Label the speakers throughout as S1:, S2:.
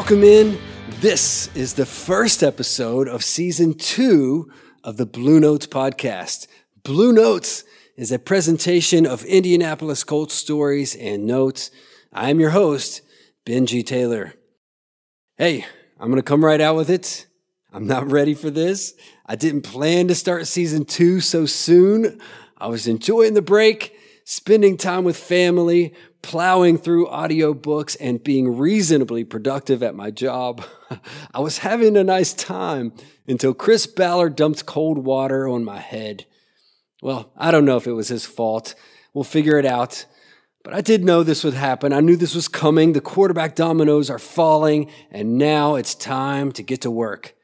S1: Welcome in. This is the first episode of season two of the Blue Notes podcast. Blue Notes is a presentation of Indianapolis Colts stories and notes. I'm your host, Benji Taylor. Hey, I'm going to come right out with it. I'm not ready for this. I didn't plan to start season two so soon. I was enjoying the break, spending time with family, plowing through audiobooks and being reasonably productive at my job. I was having a nice time until Chris Ballard dumped cold water on my head. Well, I don't know if it was his fault. We'll figure it out. But I did know this would happen. I knew this was coming. The quarterback dominoes are falling, and now it's time to get to work.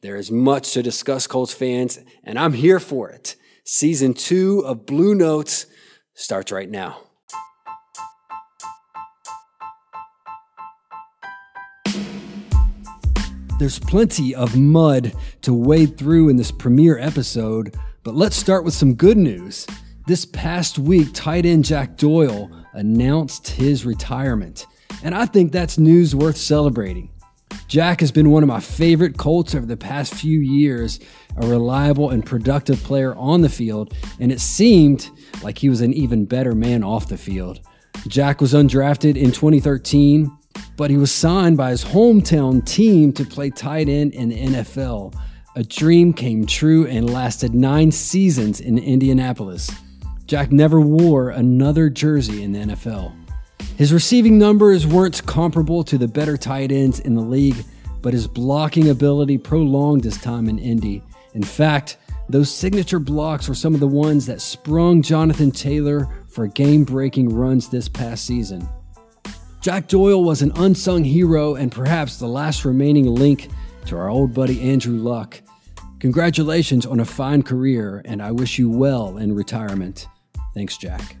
S1: There is much to discuss, Colts fans, and I'm here for it. Season two of Blue Notes starts right now. There's plenty of mud to wade through in this premiere episode, but let's start with some good news. This past week, tight end Jack Doyle announced his retirement, and I think that's news worth celebrating. Jack has been one of my favorite Colts over the past few years, a reliable and productive player on the field, and it seemed like he was an even better man off the field. Jack was undrafted in 2013 but he was signed by his hometown team to play tight end in the NFL. A dream came true and lasted nine seasons in Indianapolis. Jack never wore another jersey in the NFL. His receiving numbers weren't comparable to the better tight ends in the league, but his blocking ability prolonged his time in Indy. In fact, those signature blocks were some of the ones that sprung Jonathan Taylor for game breaking runs this past season. Jack Doyle was an unsung hero and perhaps the last remaining link to our old buddy Andrew Luck. Congratulations on a fine career, and I wish you well in retirement. Thanks, Jack.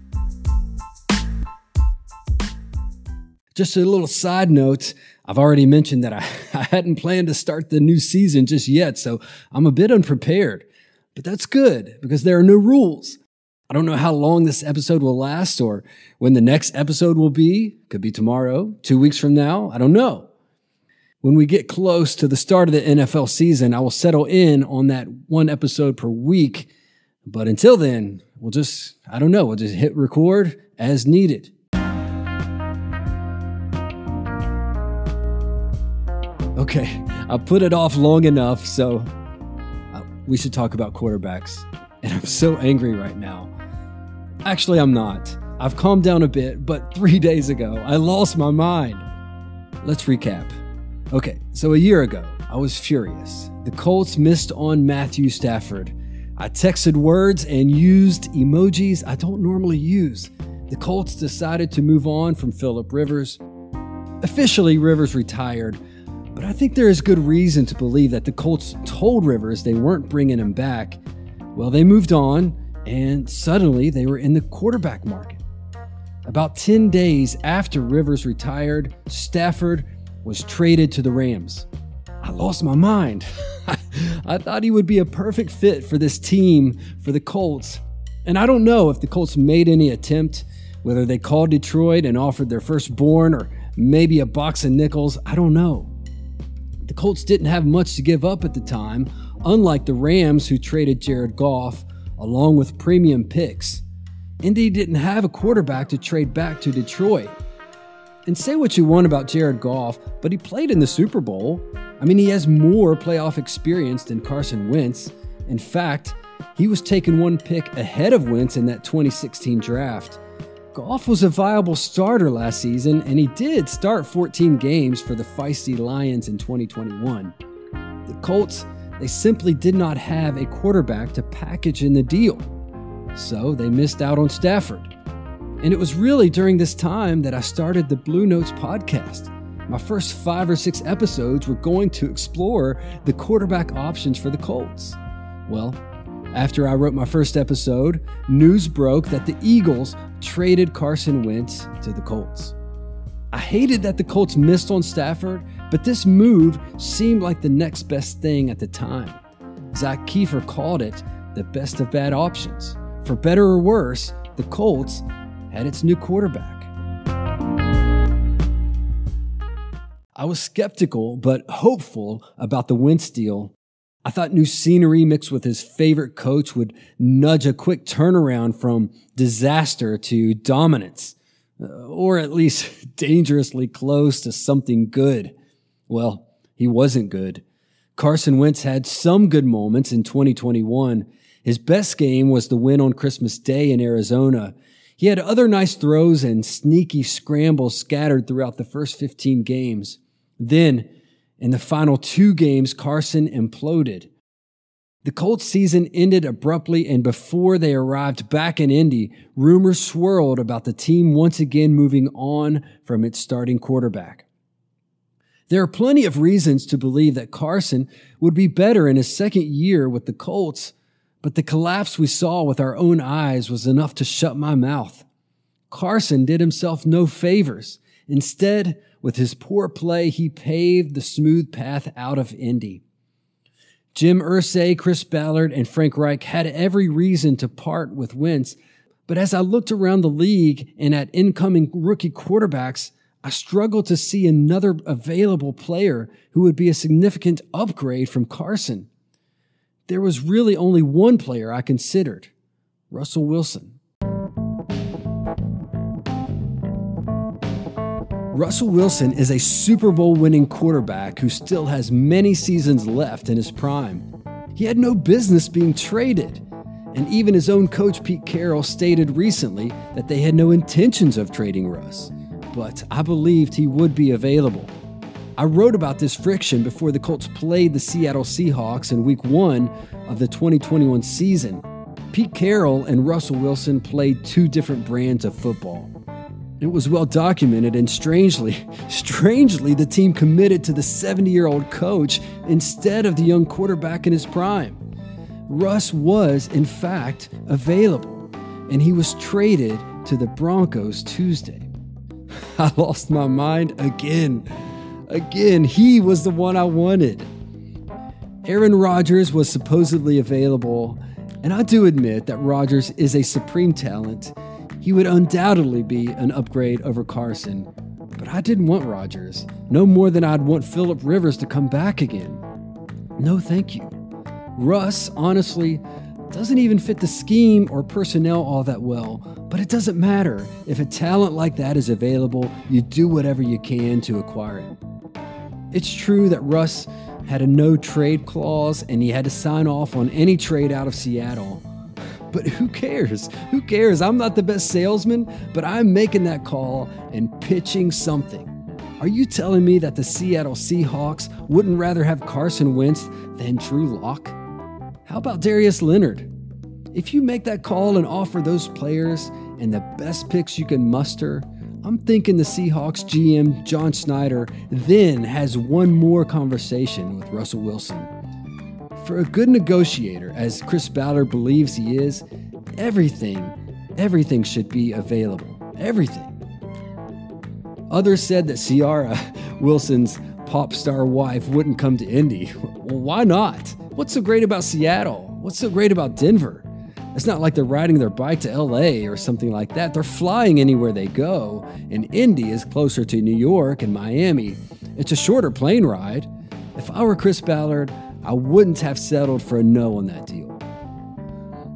S1: Just a little side note I've already mentioned that I, I hadn't planned to start the new season just yet, so I'm a bit unprepared. But that's good because there are no rules. I don't know how long this episode will last or when the next episode will be. Could be tomorrow, two weeks from now. I don't know. When we get close to the start of the NFL season, I will settle in on that one episode per week. But until then, we'll just, I don't know, we'll just hit record as needed. Okay, I put it off long enough, so uh, we should talk about quarterbacks. And I'm so angry right now. Actually, I'm not. I've calmed down a bit, but three days ago, I lost my mind. Let's recap. Okay, so a year ago, I was furious. The Colts missed on Matthew Stafford. I texted words and used emojis I don't normally use. The Colts decided to move on from Philip Rivers. Officially, Rivers retired, but I think there is good reason to believe that the Colts told Rivers they weren't bringing him back. Well, they moved on, and suddenly they were in the quarterback market. About 10 days after Rivers retired, Stafford was traded to the Rams. I lost my mind. I thought he would be a perfect fit for this team for the Colts. And I don't know if the Colts made any attempt, whether they called Detroit and offered their firstborn or maybe a box of nickels. I don't know. The Colts didn't have much to give up at the time, unlike the Rams who traded Jared Goff along with premium picks. Indy didn't have a quarterback to trade back to Detroit. And say what you want about Jared Goff, but he played in the Super Bowl. I mean, he has more playoff experience than Carson Wentz. In fact, he was taken one pick ahead of Wentz in that 2016 draft. Goff was a viable starter last season, and he did start 14 games for the feisty Lions in 2021. The Colts they simply did not have a quarterback to package in the deal. So they missed out on Stafford. And it was really during this time that I started the Blue Notes podcast. My first five or six episodes were going to explore the quarterback options for the Colts. Well, after I wrote my first episode, news broke that the Eagles traded Carson Wentz to the Colts. I hated that the Colts missed on Stafford, but this move seemed like the next best thing at the time. Zak Keefer called it the best of bad options. For better or worse, the Colts had its new quarterback. I was skeptical but hopeful about the Wentz deal. I thought new scenery mixed with his favorite coach would nudge a quick turnaround from disaster to dominance, uh, or at least dangerously close to something good. Well, he wasn't good. Carson Wentz had some good moments in 2021. His best game was the win on Christmas Day in Arizona. He had other nice throws and sneaky scrambles scattered throughout the first 15 games. Then, in the final two games, Carson imploded. The Colts season ended abruptly, and before they arrived back in Indy, rumors swirled about the team once again moving on from its starting quarterback. There are plenty of reasons to believe that Carson would be better in his second year with the Colts, but the collapse we saw with our own eyes was enough to shut my mouth. Carson did himself no favors. Instead, with his poor play, he paved the smooth path out of Indy. Jim Irsay, Chris Ballard, and Frank Reich had every reason to part with Wentz, but as I looked around the league and at incoming rookie quarterbacks, I struggled to see another available player who would be a significant upgrade from Carson. There was really only one player I considered Russell Wilson. Russell Wilson is a Super Bowl winning quarterback who still has many seasons left in his prime. He had no business being traded, and even his own coach Pete Carroll stated recently that they had no intentions of trading Russ. But I believed he would be available. I wrote about this friction before the Colts played the Seattle Seahawks in week one of the 2021 season. Pete Carroll and Russell Wilson played two different brands of football. It was well documented, and strangely, strangely, the team committed to the 70 year old coach instead of the young quarterback in his prime. Russ was, in fact, available, and he was traded to the Broncos Tuesday. I lost my mind again. Again, he was the one I wanted. Aaron Rodgers was supposedly available, and I do admit that Rodgers is a supreme talent he would undoubtedly be an upgrade over Carson. But I didn't want Rodgers, no more than I'd want Philip Rivers to come back again. No, thank you. Russ, honestly, doesn't even fit the scheme or personnel all that well, but it doesn't matter. If a talent like that is available, you do whatever you can to acquire it. It's true that Russ had a no trade clause and he had to sign off on any trade out of Seattle. But who cares? Who cares? I'm not the best salesman, but I'm making that call and pitching something. Are you telling me that the Seattle Seahawks wouldn't rather have Carson Wentz than Drew Lock? How about Darius Leonard? If you make that call and offer those players and the best picks you can muster, I'm thinking the Seahawks GM John Schneider then has one more conversation with Russell Wilson. For a good negotiator, as Chris Ballard believes he is, everything, everything should be available. Everything. Others said that Ciara, Wilson's pop star wife, wouldn't come to Indy. Well, why not? What's so great about Seattle? What's so great about Denver? It's not like they're riding their bike to LA or something like that. They're flying anywhere they go, and Indy is closer to New York and Miami. It's a shorter plane ride. If I were Chris Ballard, I wouldn't have settled for a no on that deal.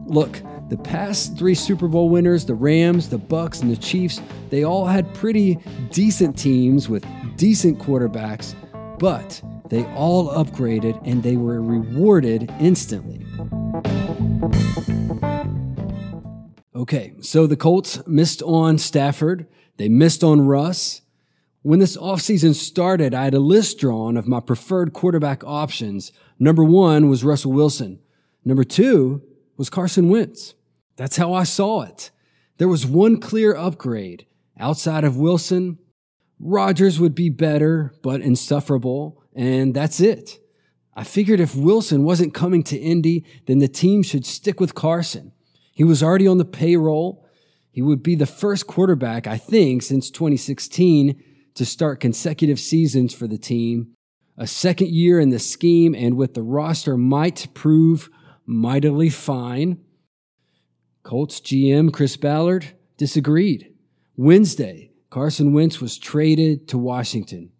S1: Look, the past three Super Bowl winners, the Rams, the Bucs, and the Chiefs, they all had pretty decent teams with decent quarterbacks, but they all upgraded and they were rewarded instantly. Okay, so the Colts missed on Stafford, they missed on Russ. When this offseason started, I had a list drawn of my preferred quarterback options Number one was Russell Wilson. Number two was Carson Wentz. That's how I saw it. There was one clear upgrade. Outside of Wilson, Rodgers would be better, but insufferable, and that's it. I figured if Wilson wasn't coming to Indy, then the team should stick with Carson. He was already on the payroll. He would be the first quarterback, I think, since 2016 to start consecutive seasons for the team a second year in the scheme and with the roster might prove mightily fine. Colts GM Chris Ballard disagreed. Wednesday, Carson Wentz was traded to Washington.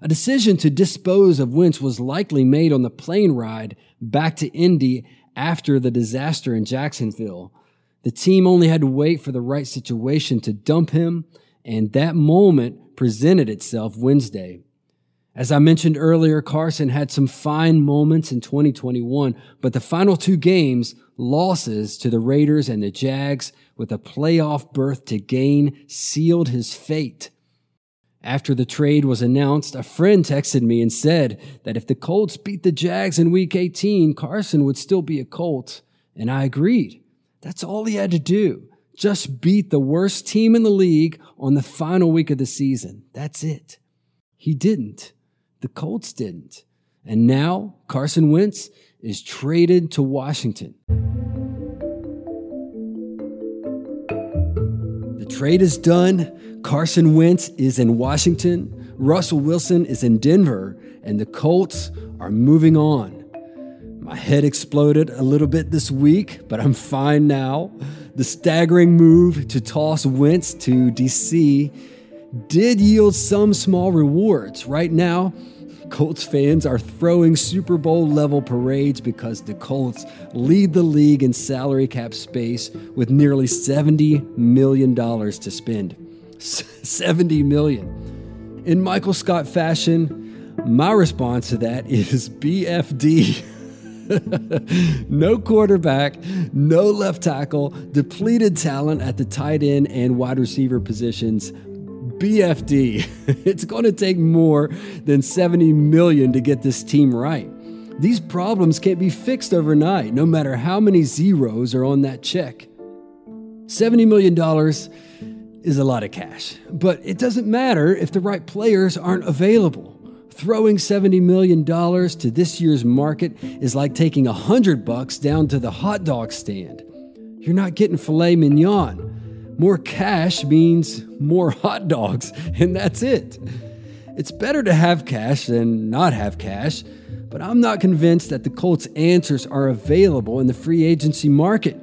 S1: A decision to dispose of Wentz was likely made on the plane ride back to Indy after the disaster in Jacksonville. The team only had to wait for the right situation to dump him, and that moment presented itself Wednesday. As I mentioned earlier, Carson had some fine moments in 2021, but the final two games, losses to the Raiders and the Jags with a playoff berth to gain, sealed his fate. After the trade was announced, a friend texted me and said that if the Colts beat the Jags in week 18, Carson would still be a Colt. And I agreed. That's all he had to do. Just beat the worst team in the league on the final week of the season. That's it. He didn't. The Colts didn't. And now Carson Wentz is traded to Washington. The trade is done. Carson Wentz is in Washington. Russell Wilson is in Denver. And the Colts are moving on. My head exploded a little bit this week, but I'm fine now. The staggering move to toss Wentz to DC did yield some small rewards. Right now, Colts fans are throwing Super Bowl level parades because the Colts lead the league in salary cap space with nearly $70 million to spend. 70 million. In Michael Scott fashion, my response to that is BFD. no quarterback, no left tackle, depleted talent at the tight end and wide receiver positions. BFD. It's going to take more than 70 million to get this team right. These problems can't be fixed overnight, no matter how many zeros are on that check. $70 million is a lot of cash, but it doesn't matter if the right players aren't available. Throwing $70 million to this year's market is like taking 100 bucks down to the hot dog stand. You're not getting filet mignon. More cash means more hot dogs, and that's it. It's better to have cash than not have cash, but I'm not convinced that the Colts' answers are available in the free agency market.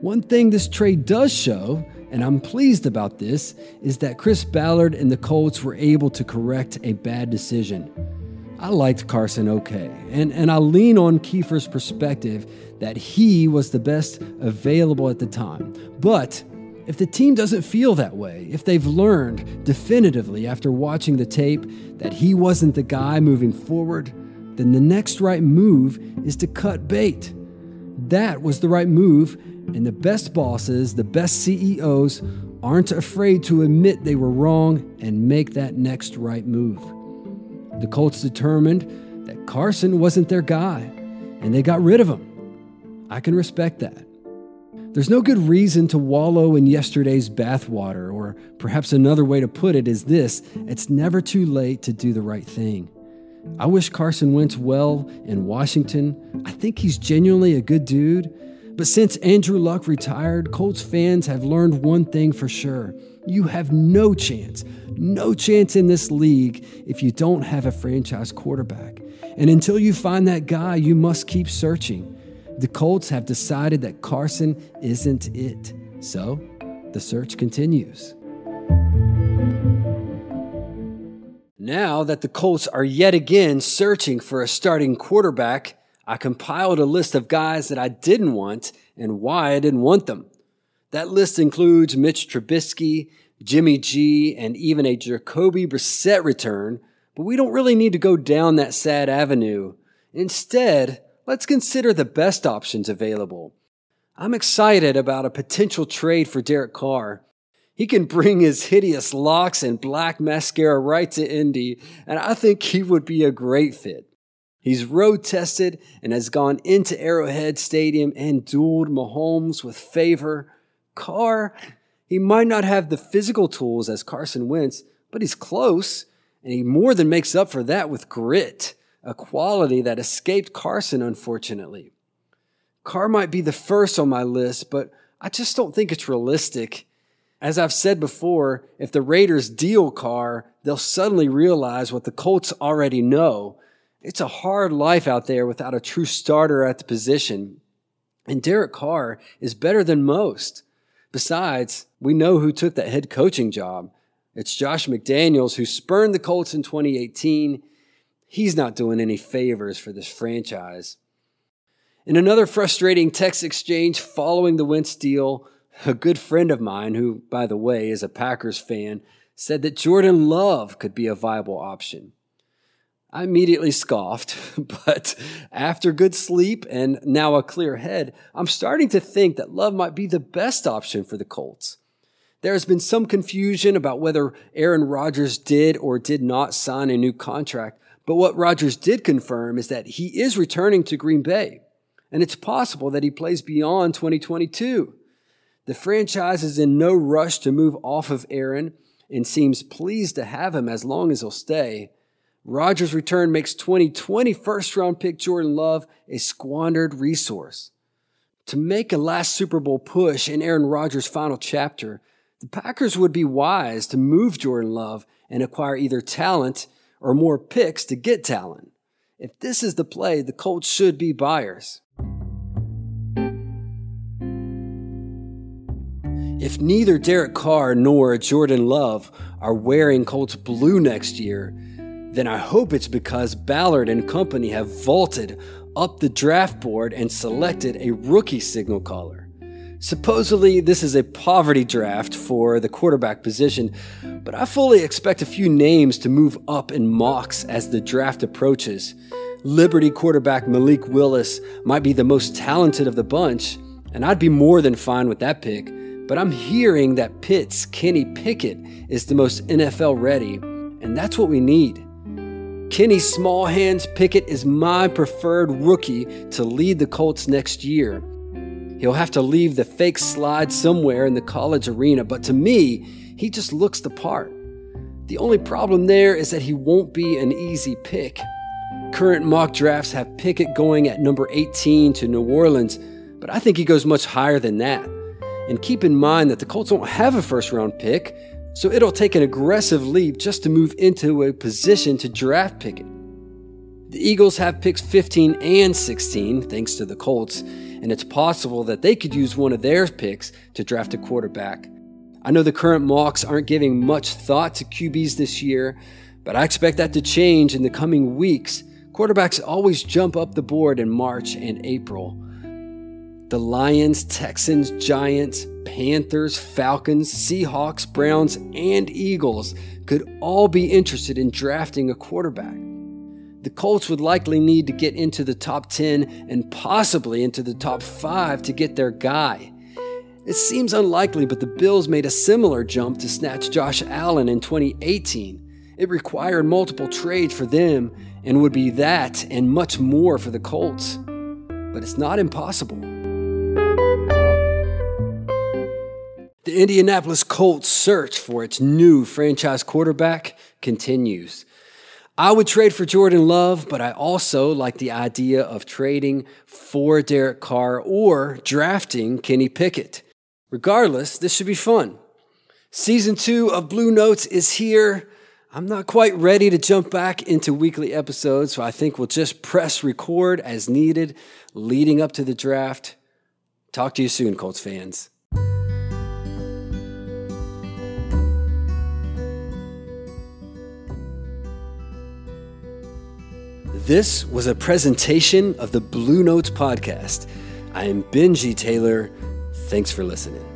S1: One thing this trade does show and I'm pleased about this, is that Chris Ballard and the Colts were able to correct a bad decision. I liked Carson okay, and, and I lean on Keefer's perspective that he was the best available at the time. But if the team doesn't feel that way, if they've learned definitively after watching the tape that he wasn't the guy moving forward, then the next right move is to cut bait. That was the right move and the best bosses, the best CEOs, aren't afraid to admit they were wrong and make that next right move. The Colts determined that Carson wasn't their guy, and they got rid of him. I can respect that. There's no good reason to wallow in yesterday's bathwater, or perhaps another way to put it is this it's never too late to do the right thing. I wish Carson Wentz well in Washington. I think he's genuinely a good dude, but since Andrew Luck retired, Colts fans have learned one thing for sure. You have no chance, no chance in this league if you don't have a franchise quarterback. And until you find that guy, you must keep searching. The Colts have decided that Carson isn't it. So the search continues. Now that the Colts are yet again searching for a starting quarterback, I compiled a list of guys that I didn't want and why I didn't want them. That list includes Mitch Trubisky, Jimmy G, and even a Jacoby Brissett return, but we don't really need to go down that sad avenue. Instead, let's consider the best options available. I'm excited about a potential trade for Derek Carr. He can bring his hideous locks and black mascara right to Indy, and I think he would be a great fit. He's road tested and has gone into Arrowhead Stadium and dueled Mahomes with favor. Carr, he might not have the physical tools as Carson Wentz, but he's close, and he more than makes up for that with grit, a quality that escaped Carson, unfortunately. Carr might be the first on my list, but I just don't think it's realistic. As I've said before, if the Raiders deal Carr, they'll suddenly realize what the Colts already know it's a hard life out there without a true starter at the position. And Derek Carr is better than most. Besides, we know who took that head coaching job. It's Josh McDaniels who spurned the Colts in 2018. He's not doing any favors for this franchise. In another frustrating text exchange following the Wentz deal, a good friend of mine, who, by the way, is a Packers fan, said that Jordan Love could be a viable option. I immediately scoffed, but after good sleep and now a clear head, I'm starting to think that Love might be the best option for the Colts. There has been some confusion about whether Aaron Rodgers did or did not sign a new contract, but what Rodgers did confirm is that he is returning to Green Bay and it's possible that he plays beyond 2022. The franchise is in no rush to move off of Aaron and seems pleased to have him as long as he'll stay. Rodgers' return makes 2020 first round pick Jordan Love a squandered resource. To make a last Super Bowl push in Aaron Rodgers' final chapter, the Packers would be wise to move Jordan Love and acquire either talent or more picks to get talent. If this is the play, the Colts should be buyers. If neither Derek Carr nor Jordan Love are wearing Colts blue next year, then I hope it's because Ballard and company have vaulted up the draft board and selected a rookie signal caller. Supposedly, this is a poverty draft for the quarterback position, but I fully expect a few names to move up in mocks as the draft approaches. Liberty quarterback Malik Willis might be the most talented of the bunch, and I'd be more than fine with that pick. But I'm hearing that Pitt's Kenny Pickett is the most NFL ready, and that's what we need. Kenny Small Hands Pickett is my preferred rookie to lead the Colts next year. He'll have to leave the fake slide somewhere in the college arena, but to me, he just looks the part. The only problem there is that he won't be an easy pick. Current mock drafts have Pickett going at number 18 to New Orleans, but I think he goes much higher than that. And keep in mind that the Colts don't have a first round pick, so it'll take an aggressive leap just to move into a position to draft Pickett. The Eagles have picks 15 and 16, thanks to the Colts, and it's possible that they could use one of their picks to draft a quarterback. I know the current mocks aren't giving much thought to QBs this year, but I expect that to change in the coming weeks. Quarterbacks always jump up the board in March and April. The Lions, Texans, Giants, Panthers, Falcons, Seahawks, Browns, and Eagles could all be interested in drafting a quarterback. The Colts would likely need to get into the top 10 and possibly into the top 5 to get their guy. It seems unlikely, but the Bills made a similar jump to snatch Josh Allen in 2018. It required multiple trades for them and would be that and much more for the Colts. But it's not impossible. The Indianapolis Colts search for its new franchise quarterback continues. I would trade for Jordan Love, but I also like the idea of trading for Derek Carr or drafting Kenny Pickett. Regardless, this should be fun. Season two of Blue Notes is here. I'm not quite ready to jump back into weekly episodes, so I think we'll just press record as needed leading up to the draft. Talk to you soon, Colts fans. This was a presentation of the Blue Notes podcast. I am Benji Taylor. Thanks for listening.